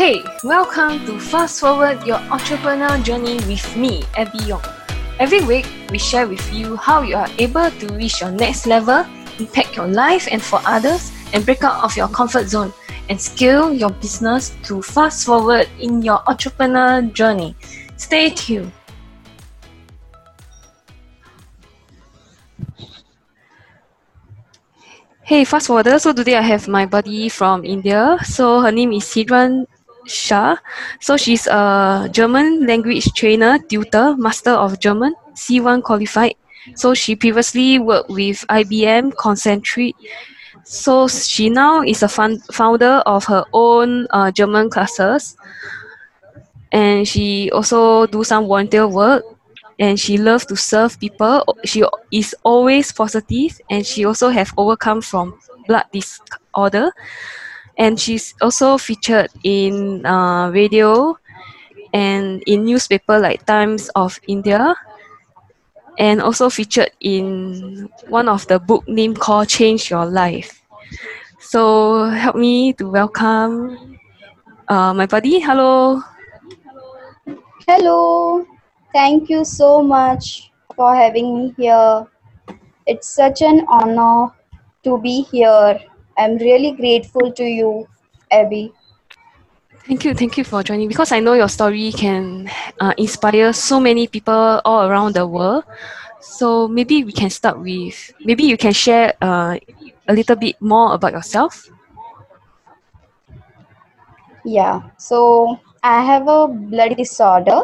Hey, welcome to Fast Forward Your Entrepreneur Journey with me, Abby Yong. Every week, we share with you how you are able to reach your next level, impact your life and for others, and break out of your comfort zone and scale your business to fast forward in your entrepreneur journey. Stay tuned. Hey, fast forwarder. So today I have my buddy from India. So her name is Sidran Shah. So she's a German language trainer, tutor, master of German, C1 qualified. So she previously worked with IBM, Concentrix. So she now is a fun- founder of her own uh, German classes. And she also do some volunteer work and she loves to serve people. She is always positive and she also have overcome from blood disorder and she's also featured in uh, radio and in newspaper like Times of India and also featured in one of the book named called Change Your Life. So help me to welcome uh, my buddy. Hello. Hello. Thank you so much for having me here. It's such an honor to be here I'm really grateful to you, Abby. Thank you, thank you for joining because I know your story can uh, inspire so many people all around the world. So maybe we can start with maybe you can share uh, a little bit more about yourself. Yeah, so I have a blood disorder.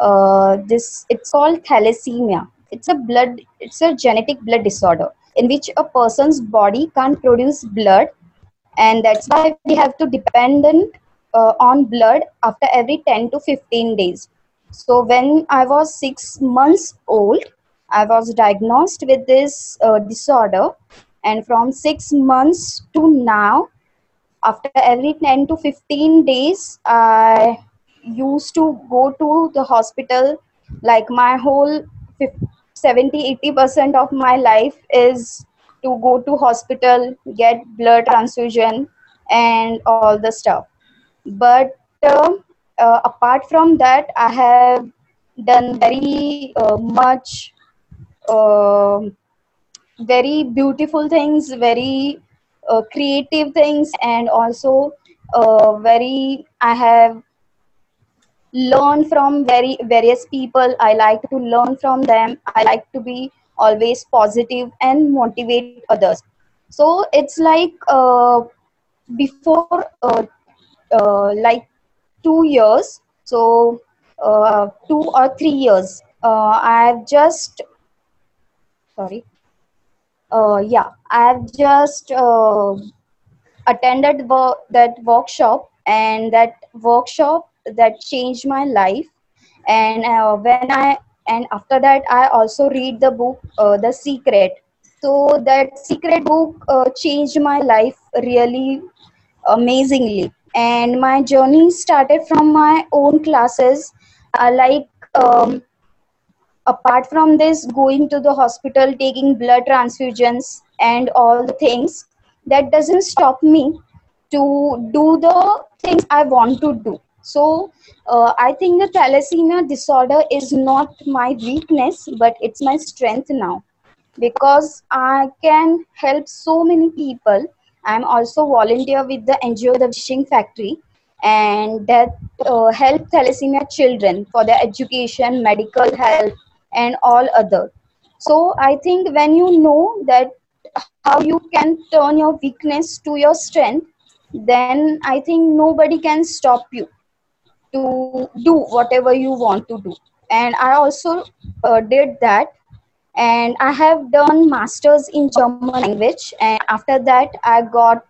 Uh, this it's called thalassemia. It's a blood. It's a genetic blood disorder in which a person's body can't produce blood and that's why we have to dependent uh, on blood after every 10 to 15 days. So when i was 6 months old i was diagnosed with this uh, disorder and from 6 months to now after every 10 to 15 days i used to go to the hospital like my whole 70 80% of my life is to go to hospital get blood transfusion and all the stuff. But uh, uh, apart from that i have done very uh, much um, very beautiful things very uh, creative things and also uh, very i have learn from very various people. I like to learn from them. I like to be always positive and motivate others. So it's like uh, before uh, uh, like two years so uh, two or three years uh, i've just sorry uh, yeah i've just attended that workshop and that workshop that changed my life. And uh, when i and after that i also read the book uh, the secret. So that secret book uh, changed my life really amazingly. And my journey started from my own classes uh, like um, apart from this going to the hospital taking blood transfusions and all the things that doesn't stop me to do the things i want to do so uh, I think the thalassemia disorder is not my weakness, but it's my strength now because I can help so many people. I'm also volunteer with the NGO The Wishing Factory and that uh, help thalassemia children for their education, medical help, and all other. So I think when you know that how you can turn your weakness to your strength, then I think nobody can stop you to do whatever you want to do. And i also uh, did that. And i have done masters in german language. And after that i got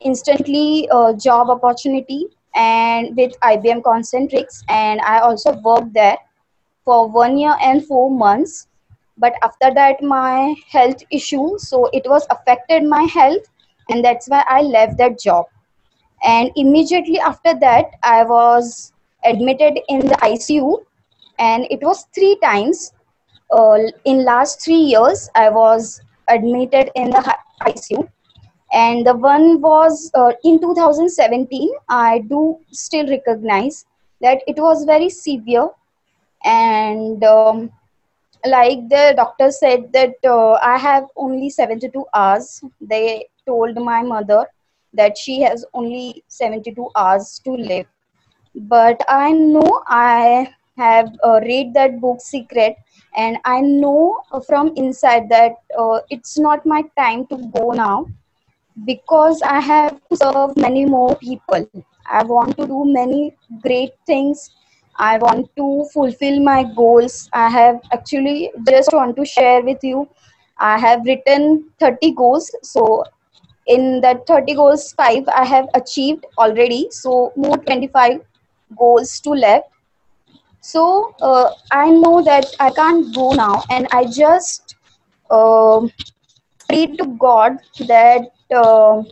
instantly a job opportunity and with ibm concentrix. And i also worked there for one year and four months. But after that my health issue so it was affected my health. And that's why i left that job. And immediately after that i was admitted in the ICU, and it was three times. Uh, in last three years, I was admitted in the ICU, and the one was uh, in 2017 i do still recognize that it was very severe. And um, like the doctor said that uh, i have only 72 hours. They told my mother that she has only 72 hours to live but i know i have uh, read that book secret and i know from inside that uh, it's not my time to go now because I have to serve many more people. I want to do many great things. I want to fulfill my goals. I have actually just want to share with you. I have written 30 goals. So in that 30 goals, five I have achieved already. So more 25 goals to left. So uh, I know that I can't go now, and I just uh, pray to God that uh,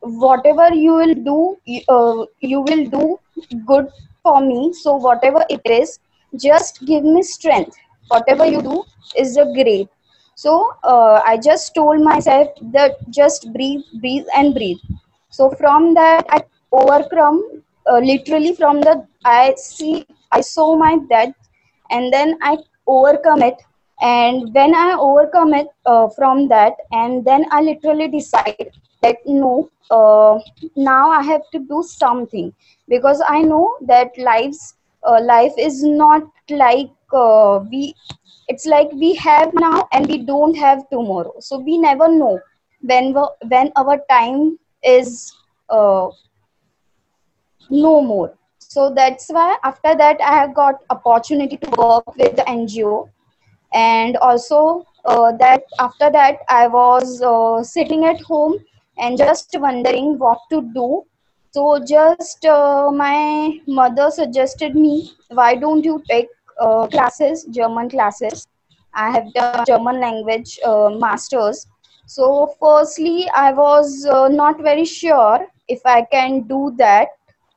whatever you will do, you, uh, you will do good for me. So whatever it is, just give me strength. Whatever you do is a great. So uh, I just told myself that just breathe, breathe, and breathe. So from that, I overcome uh, literally from the I see I saw my death, and then I overcome it. And when i overcome it uh, from that and then i literally decide that no uh, now i have to do something. Because i know that life's uh, life is not like uh, we it's like we have now and we don't have tomorrow. So we never know when when our time is no more. So that's why after that i have got opportunity to work with the ngo and also uh, that after that i was uh, sitting at home and just wondering what to do. So just uh, my mother suggested me why don't you take uh, classes german classes? I have done german language uh, masters. So firstly i was uh, not very sure if i can do that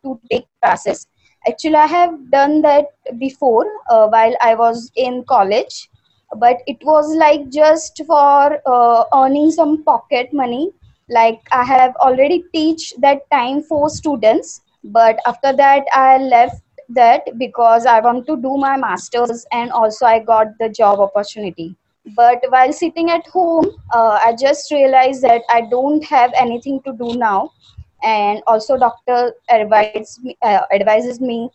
to take classes actually i have done that before while i was in college but it was like just for uh, earning some pocket money. Like i have already teach that time for students but after that i left that because i want to do my masters and also i got the job opportunity. But while sitting at home uh, i just realized that i don't have anything to do now and also doctor advises me, uh, advises me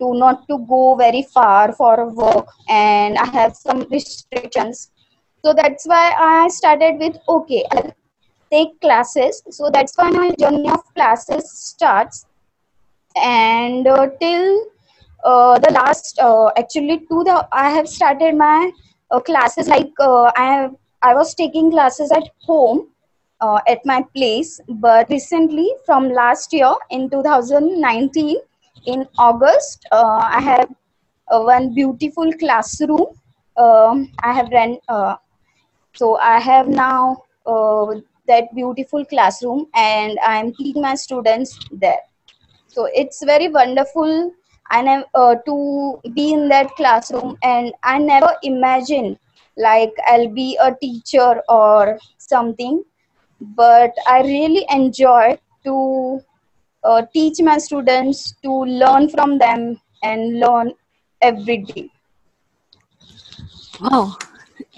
to not to go very far for work and i have some restrictions. So that's why i started with okay i'll take classes. So that's why my journey of classes starts. And uh, till uh, the last uh, actually to the i have started my uh, classes like uh, i have i was taking classes at home uh, at my place but recently from last year in 2019 in August, uh, I have uh, one beautiful classroom. Um, I have run, uh, so I have now uh, that beautiful classroom, and I am teaching my students there. So it's very wonderful, and uh, to be in that classroom. And I never imagined like I'll be a teacher or something, but I really enjoy to uh, teach my students to learn from them and learn every day. Wow,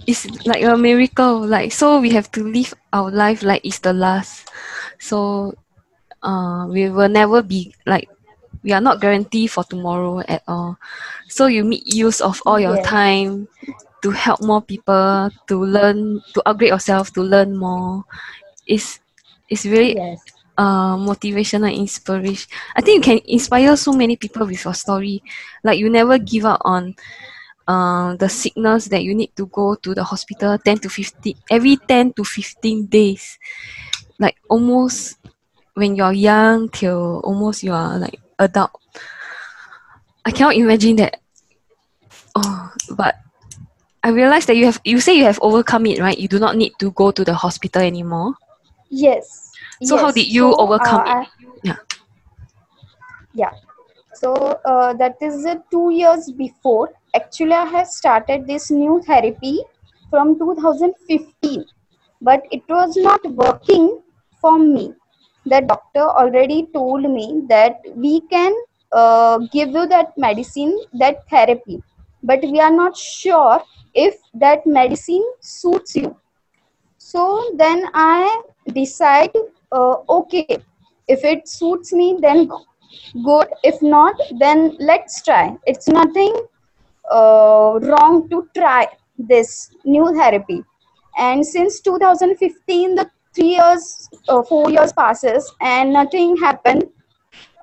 it's like a miracle. Like so, we have to live our life like it's the last. So, uh, we will never be like we are not guaranteed for tomorrow at all. So you make use of all your Yes. time to help more people to learn to upgrade yourself to learn more. It's it's really Yes. uh motivational inspiration. I think you can inspire so many people with your story. Like you never give up on uh, the sickness that you need to go to the hospital 10 to 15 every 10 to 15 days like almost when you're young till almost you are like adult i cannot imagine that oh but i realized that you have you say you have overcome it right you do not need to go to the hospital anymore Yes. So how did you So, overcome uh, it? Yeah. Yeah. So uh, that is uh, two years before. Actually, I have started this new therapy from 2015, but it was not working for me. The doctor already told me that we can uh, give you that medicine, that therapy, but we are not sure if that medicine suits you. So then I decide, uh, okay, if it suits me, then good. If not, then let's try. It's nothing uh, wrong to try this new therapy. And since 2015, the three years, uh, four years passes, and nothing happened.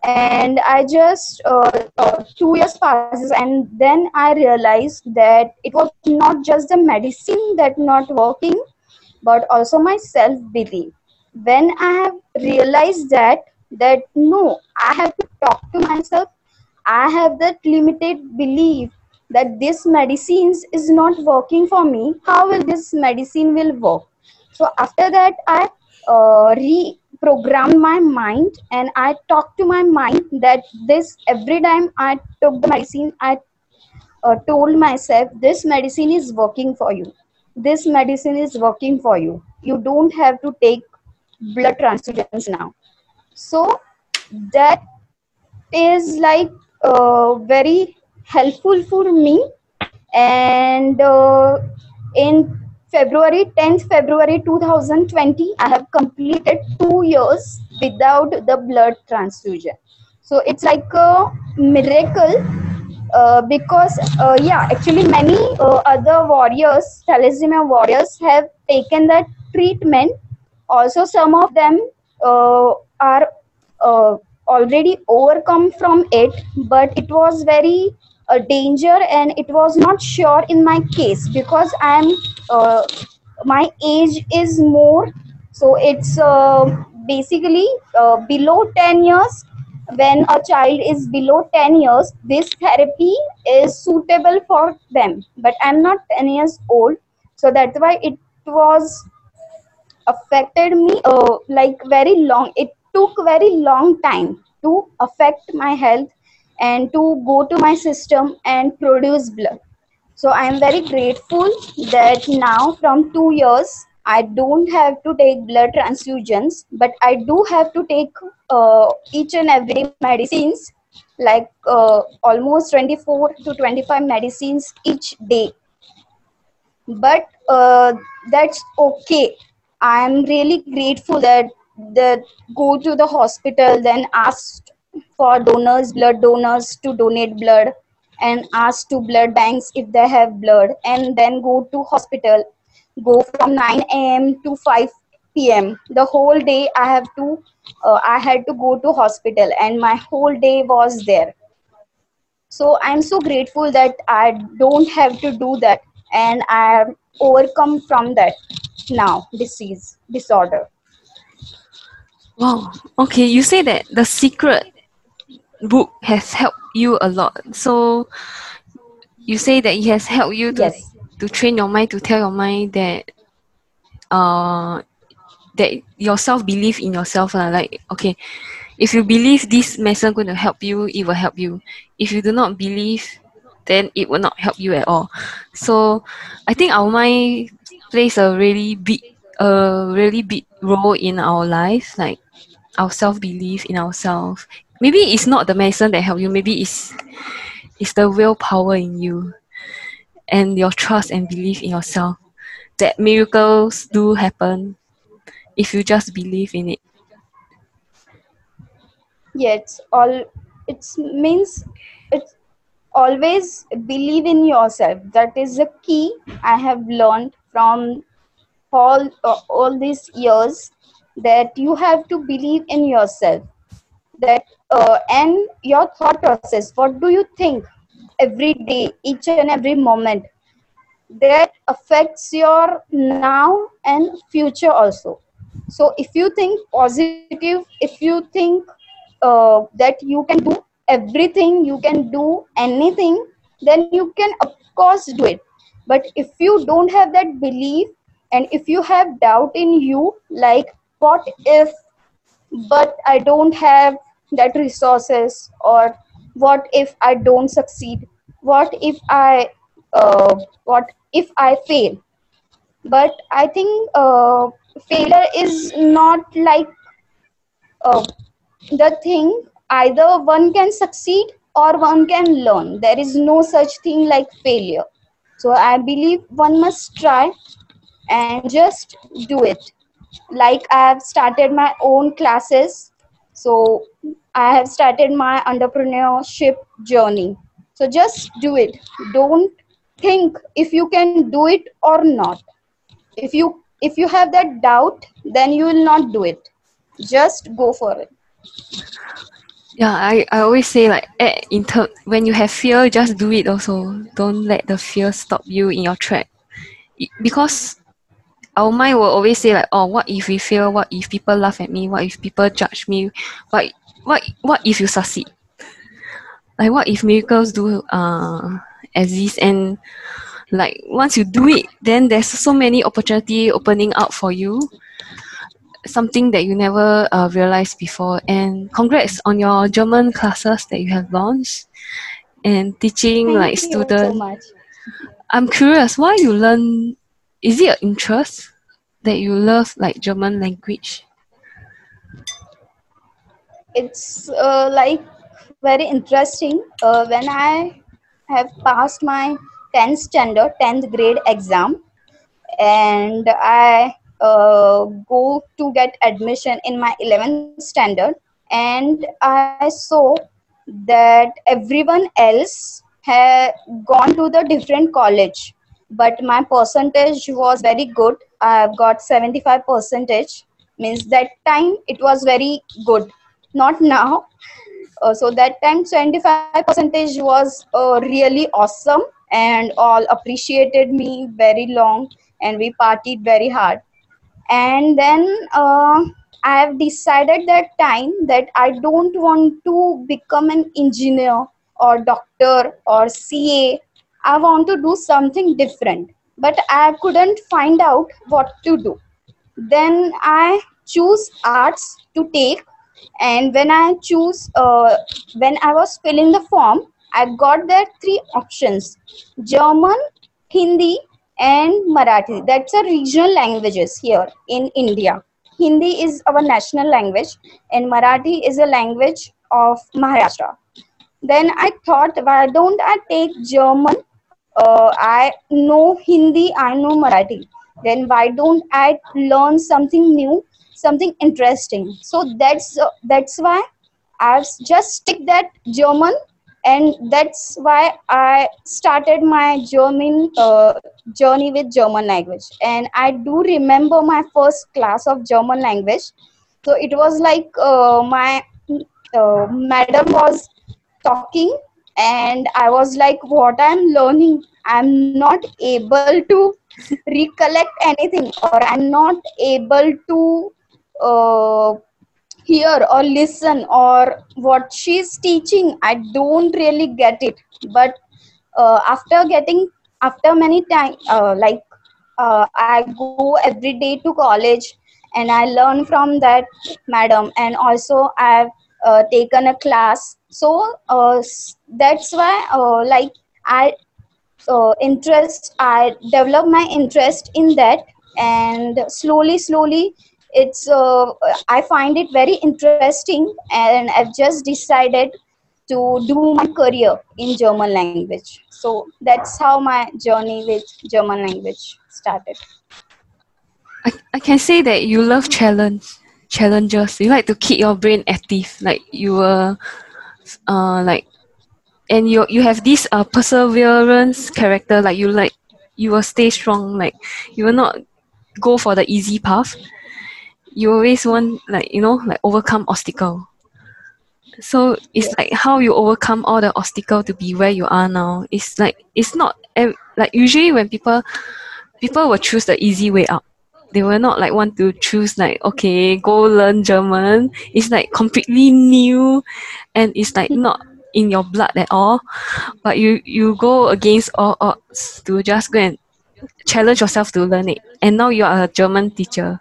And I just uh, two years passes, and then I realized that it was not just the medicine that not working, but also my self belief. When I have realized that that no, I have to talk to myself. I have that limited belief that this medicines is not working for me how will this medicine will work so after that i uh, reprogrammed my mind and i talked to my mind that this every time i took the medicine i uh, told myself this medicine is working for you this medicine is working for you. You don't have to take blood transfusions now. So that is like uh, very helpful for me. And uh, in february 10th february 2020 i have completed two years without the blood transfusion. So it's like a miracle uh, because uh, yeah actually many uh, other warriors thalassemia warriors have taken that treatment. Also some of them uh, are uh, already overcome from it but it was very a danger and it was not sure in my case because i'm uh, my age is more. So it's basically below 10 years when a child is below 10 years this therapy is suitable for them but i'm not 10 years old so that's why it was affected me uh, like very long it took very long time to affect my health and to go to my system and produce blood. So I am very grateful that now from two years I don't have to take blood transfusions, but I do have to take uh, each and every medicines like uh, almost 24 to 25 medicines each day. But uh, that's okay. I'm really grateful that that go to the hospital then ask for donors, blood donors to donate blood and ask to blood banks if they have blood and then go to hospital go from 9 a.m to 5 p.m the whole day i have to uh, i had to go to hospital and my whole day was there so i'm so grateful that i don't have to do that and i am overcome from that now disease disorder wow okay you say that the secret book has helped you a lot. So you say that it has helped you to yes. To train your mind to tell your mind that uh that yourself believe in yourself uh, like okay if you believe this medicine going to help you it will help you. If you do not believe then it will not help you at all. So i think our mind plays a really big a really big role in our life like our self belief in ourselves maybe it's not the medicine that help you maybe it's it's the willpower in you and your trust and belief in yourself. That miracles do happen if you just believe in it. Yeah it's all it means it's always believe in yourself. That is the key i have learned from all uh, all these years that you have to believe in yourself. That uh, and your thought process. What do you think every day each and every moment. That affects your now and future also. So if you think positive if you think uh, that you can do everything you can do anything then you can of course do it. But if you don't have that belief and if you have doubt in you like what if but i don't have that resources or what if i don't succeed? What if i uh, what if i fail? But i think uh, failure is not like uh, the thing. Either one can succeed or one can learn. There is no such thing like failure. So i believe one must try and just do it. Like i have started my own classes. So i have started my entrepreneurship journey so just do it don't think if you can do it or not if you if you have that doubt then you will not do it just go for it Yeah, I, I always say like eh, when you have fear, just do it also. Don't let the fear stop you in your track. Because our mind will always say like, oh, what if we fail? What if people laugh at me? What if people judge me? What what what if you succeed? Like what if miracles do uh exist and like once you do it, then there's so many opportunity opening up for you something that you never uh, realized before. And congrats on your German classes that you have launched and teaching Thank like so students. much I'm curious why you learn. Is it an interest that you love like German language? It's uh, like very interesting. Uh, when i have passed my 10th standard 10th grade exam and i uh, go to get admission in my 11th standard and i saw that everyone else had gone to the different college but my percentage was very good. I've got 75 percentage means that time it was very good not now. Uh, so that time 75 percentage was uh, really awesome and all appreciated me very long and we partied very hard. And then uh, i have decided that time that i don't want to become an engineer or doctor or ca i want to do something different but i couldn't find out what to do. Then i choose arts to take and when i choose uh, when i was filling the form i got there three options german hindi and marathi. That's a regional languages here in india. Hindi is our national language and marathi is a language of maharashtra. Then i thought why don't i take german? Uh, i know hindi i know marathi then why don't i learn something new something interesting? So that's uh, that's why i've just stick that german and that's why i started my german uh, journey with german language. And i do remember my first class of german language. So it was like uh, my uh, madam was talking and i was like what i'm learning i'm not able to recollect anything or i'm not able to uh, hear or listen or what she's teaching i don't really get it. But uh, after getting after many time uh, like uh, i go every day to college and i learn from that madam. And also i've uh, taken a class so uh, that's why uh, like i uh, interest i develop my interest in that and slowly slowly it's uh, i find it very interesting and i've just decided to do my career in german language so that's how my journey with german language started I, I can say that you love challenge challenges. You like to keep your brain active. Like you were like and you you have this uh perseverance character like you like you will stay strong like you will not go for the easy path. You always want like you know like overcome obstacle. So it's Yes. like how you overcome all the obstacle to be where you are now. It's like it's not like usually when people people will choose the easy way out they will not like want to choose like okay go learn german. It's like completely new and it's like not in your blood at all. But you you go against all odds to just go and challenge yourself to learn it. And now you are a german teacher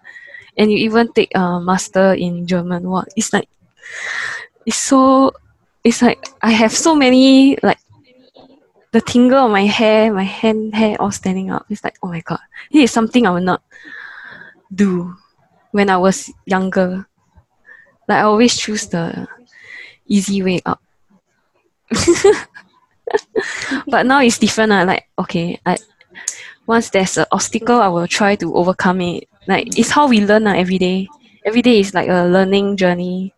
and you even take a master in german. Wow it's like it's so it's like i have so many like the tingle on my hair my hand hair all standing up. It's like oh my god this is something i will not do when I was younger. Like I always choose the easy way up. but now it's different. Uh, like okay, I once there's an obstacle, I will try to overcome it. Like it's how we learn uh, every day. Every day is like a learning journey.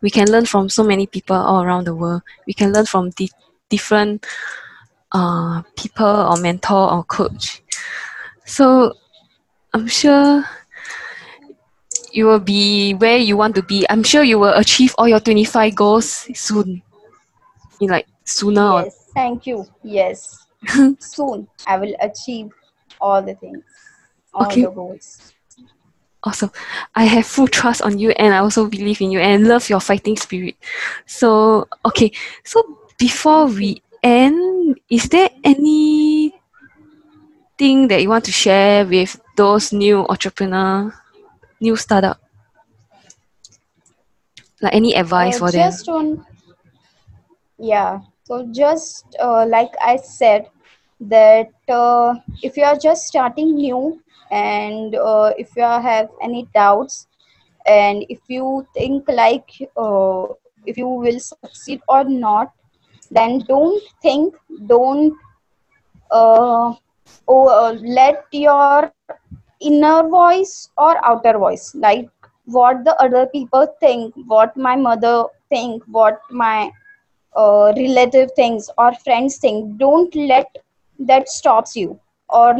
We can learn from so many people all around the world. We can learn from di- different uh, people or mentor or coach. So I'm sure you will be where you want to be. I'm sure you will achieve all your 25 goals soon. In like sooner or Yes, thank you. Yes. Soon I will achieve all the things, all Okay. the goals. Awesome. I have full trust on you and I also believe in you and love your fighting spirit. So, okay. So, before we end, is there anything that you want to share with those new entrepreneur, new startup? Like any advice Uh, for them? just on, yeah. So just uh, like I said, that uh, if you are just starting new and uh, if you have any doubts and if you think like uh, if you will succeed or not, then don't think, don't uh, oh, uh, let your inner voice or outer voice? Like what the other people think what my mother think what my uh, relative thinks or friends think. Don't let that stops you. Or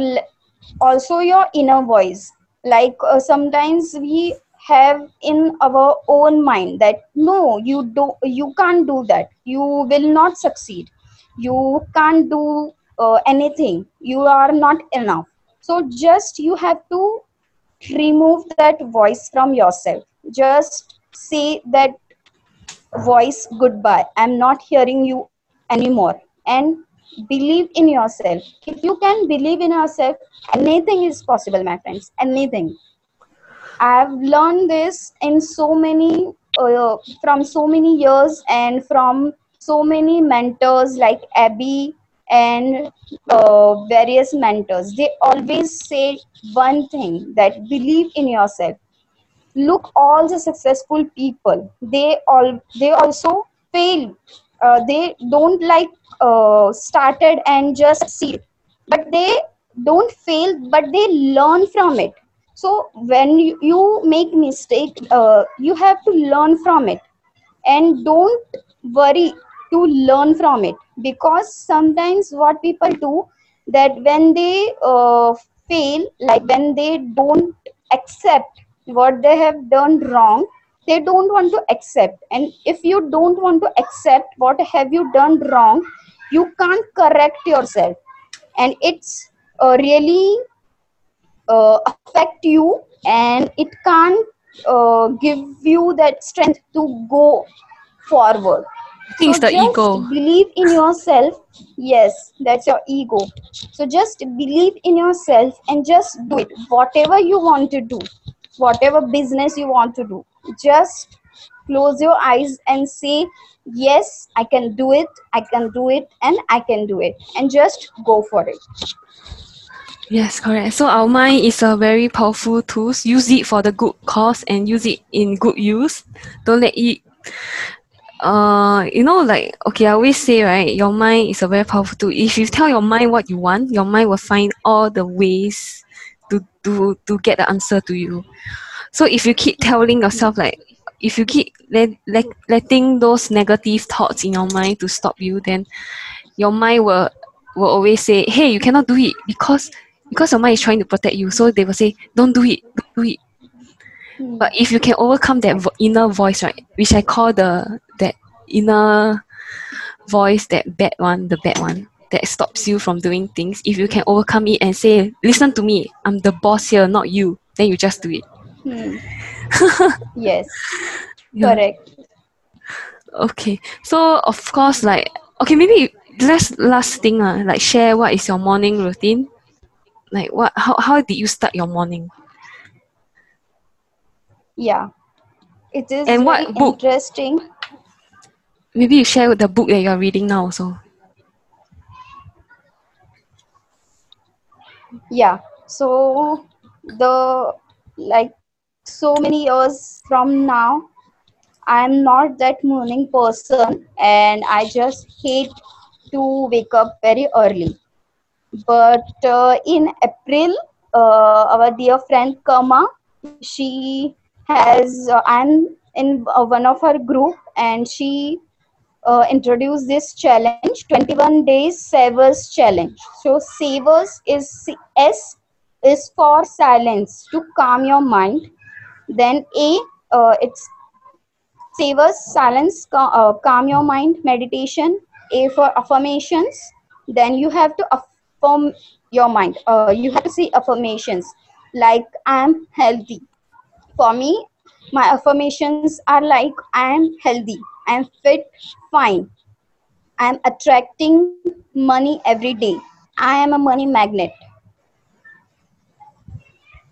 also your inner voice. Like uh, sometimes we have in our own mind that no you do you can't do that. You will not succeed. You can't do uh, anything. You are not enough so just you have to remove that voice from yourself. Just say that voice goodbye. I'm not hearing you anymore. And believe in yourself. If you can believe in yourself anything is possible my friends. Anything. I've learned this in so many uh, from so many years and from so many mentors like abby and uh, various mentors. They always say one thing that believe in yourself. Look all the successful people they all they also fail. Uh, they don't like uh, started and just see but they don't fail but they learn from it. So when you, you make mistake uh, you have to learn from it. And don't worry to learn from it. Because sometimes what people do that when they uh, fail like when they don't accept what they have done wrong they don't want to accept. And if you don't want to accept what have you done wrong you can't correct yourself. And it's uh, really uh, affect you and it can't uh, give you that strength to go forward I think it's so the just ego. believe in yourself yes that's your ego so just believe in yourself and just do it whatever you want to do whatever business you want to do just close your eyes and say yes i can do it i can do it and i can do it and just go for it Yes, correct. So our mind is a very powerful tool. Use it for the good cause and use it in good use. Don't let it uh you know like okay I always say right your mind is a very powerful tool. If you tell your mind what you want, your mind will find all the ways to to to get the answer to you. So if you keep telling yourself like if you keep let, let, letting those negative thoughts in your mind to stop you, then your mind will will always say, "Hey, you cannot do it because because your mind is trying to protect you." So they will say, "Don't do it, don't do it." Hmm. But if you can overcome that vo- inner voice, right, which I call the that inner voice, that bad one, the bad one that stops you from doing things. If you can overcome it and say, "Listen to me, I'm the boss here, not you," then you just do it. Hmm. yes Yeah. correct Okay. So of course, like okay, maybe last last thing, uh, like share what is your morning routine? Like what how how did you start your morning? Yeah it is And what very book? interesting Maybe you share the book that you're reading now also. yeah so the like so many years from now, I'm not that morning person and I just hate to wake up very early. But uh, in April, uh, our dear friend Kama, she has, uh, I'm in uh, one of her group and she uh, introduced this challenge 21 days savers challenge. So savers is s is for silence to calm your mind. Then a uh, it's savers silence uh, calm your mind meditation. A for affirmations. Then you have to affirm your mind uh, you have to see affirmations. Like i'm healthy for me my affirmations are like i am healthy i am fit fine. I am attracting money every day. I am a money magnet.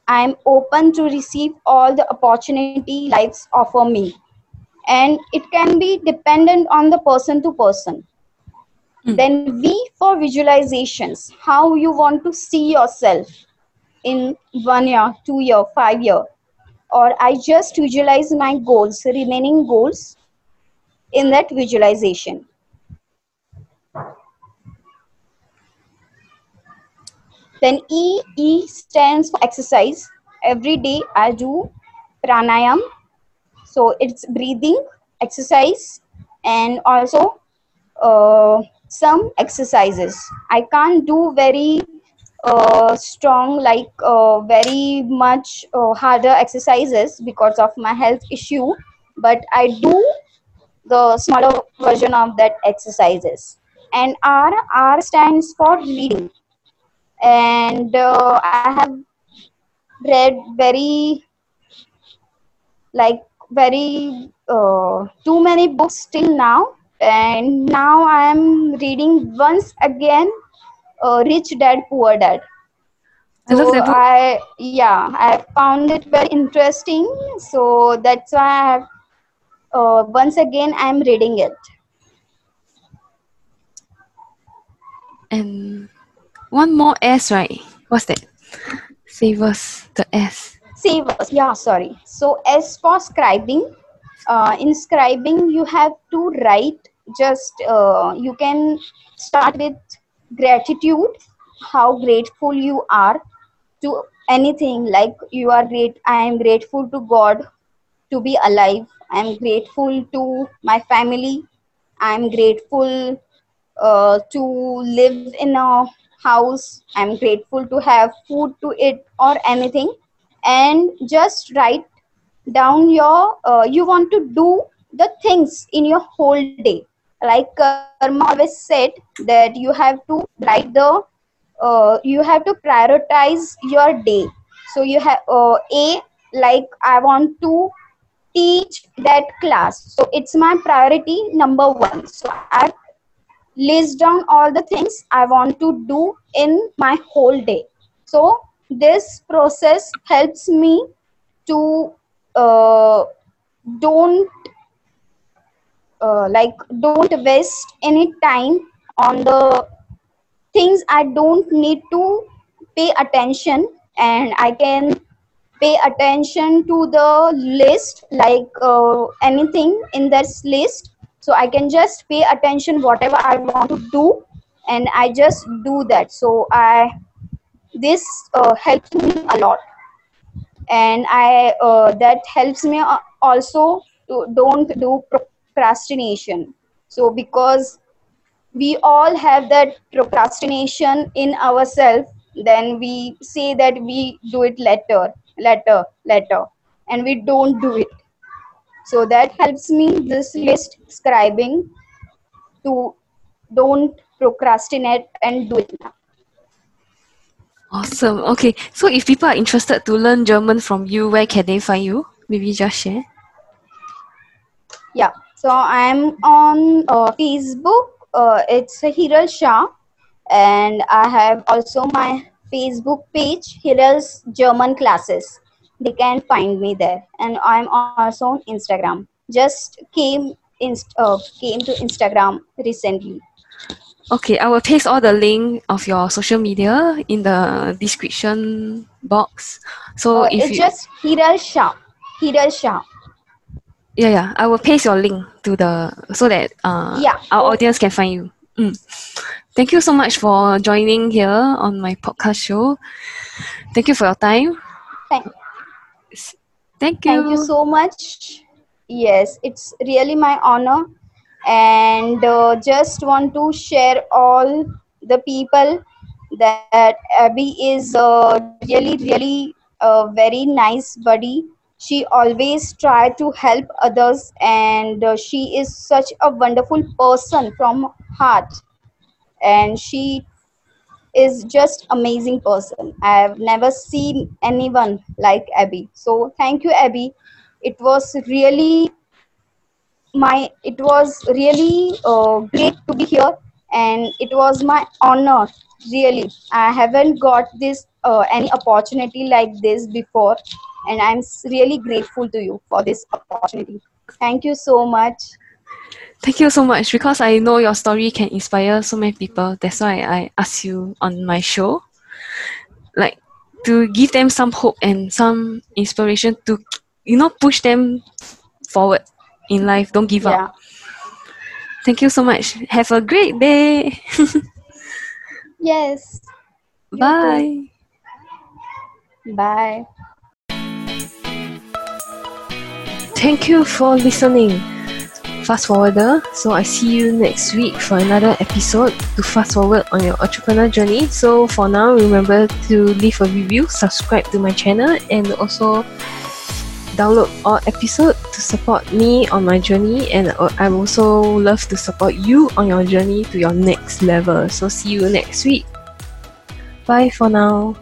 I am open to receive all the opportunity lives offer me. And it can be dependent on the person to person. Mm. then v for visualizations how you want to see yourself in one year two year five year or I just visualize my goals, remaining goals in that visualization. Then E, E stands for exercise. Every day I do pranayam. So it's breathing, exercise, and also uh, some exercises. I can't do very uh, strong like uh, very much uh, harder exercises because of my health issue. But i do the smaller version of that exercises. And r r stands for reading. And uh, i have read very like very uh, too many books till now. And now i am reading once again uh, rich dad poor dad I so i yeah i found it very interesting so that's why i have uh, once again i'm reading it And one more S, right? What's that? Savers, the S. savers yeah sorry so S for scribing uh, in scribing you have to write just uh, you can start with gratitude how grateful you are to anything. Like you are great i am grateful to god to be alive. I am grateful to my family. I am grateful uh, to live in a house. I'm grateful to have food to eat or anything. And just write down your uh, you want to do the things in your whole day like karma always said that you have to write the uh, you have to prioritize your day. So you have uh, a like i want to teach that class. So it's my priority number one. So i list down all the things I want to do in my whole day. So this process helps me to uh, don't uh, like don't waste any time on the things I don't need to pay attention. And I can pay attention to the list like uh, anything in this list. So i can just pay attention whatever i want to do and i just do that. So i this uh, helps me a lot. And i uh, that helps me uh, also to don't do procrastination so because we all have that procrastination in ourselves then we say that we do it later later later and we don't do it so that helps me this list scribing to don't procrastinate and do it now Awesome. Okay, so if people are interested to learn German from you, where can they find you? Maybe just share. yeah so i'm on uh, facebook. Uh, it's hiral shah. And i have also my facebook page hiral's german classes. They can find me there. And i'm also on instagram. Just came inst- uh, came to instagram recently. Okay, I will paste all the link of your social media in the description box. So uh, if it's you just hiral shah. Hiral Shah. Yeah, yeah. I will paste your link to the so that uh Yeah. our audience can find you. Mm. Thank you so much for joining here on my podcast show. Thank you for your time. Thank, Thank you. thank you so much. Yes, it's really my honor. And uh, just want to share all the people that Abby is uh, really, really a very nice buddy. She always try to help others, and uh, she is such a wonderful person from heart. And she is just amazing person. I have never seen anyone like Abby. So thank you, Abby. It was really my it was really uh, great to be here, and it was my honor. Really, I haven't got this uh, any opportunity like this before, and I'm really grateful to you for this opportunity. Thank you so much. Thank you so much because I know your story can inspire so many people. That's why I asked you on my show. Like to give them some hope and some inspiration to you know push them forward in life. Don't give Yeah. up. Thank you so much. Have a great day. Yes. Bye. Bye. Thank you for listening. Fast forwarder. So I see you next week for another episode to fast forward on your entrepreneur journey. So for now, remember to leave a review, subscribe to my channel, and also download all episode to support me on my journey. And uh, I also love to support you on your journey to your next level. So see you next week. Bye for now.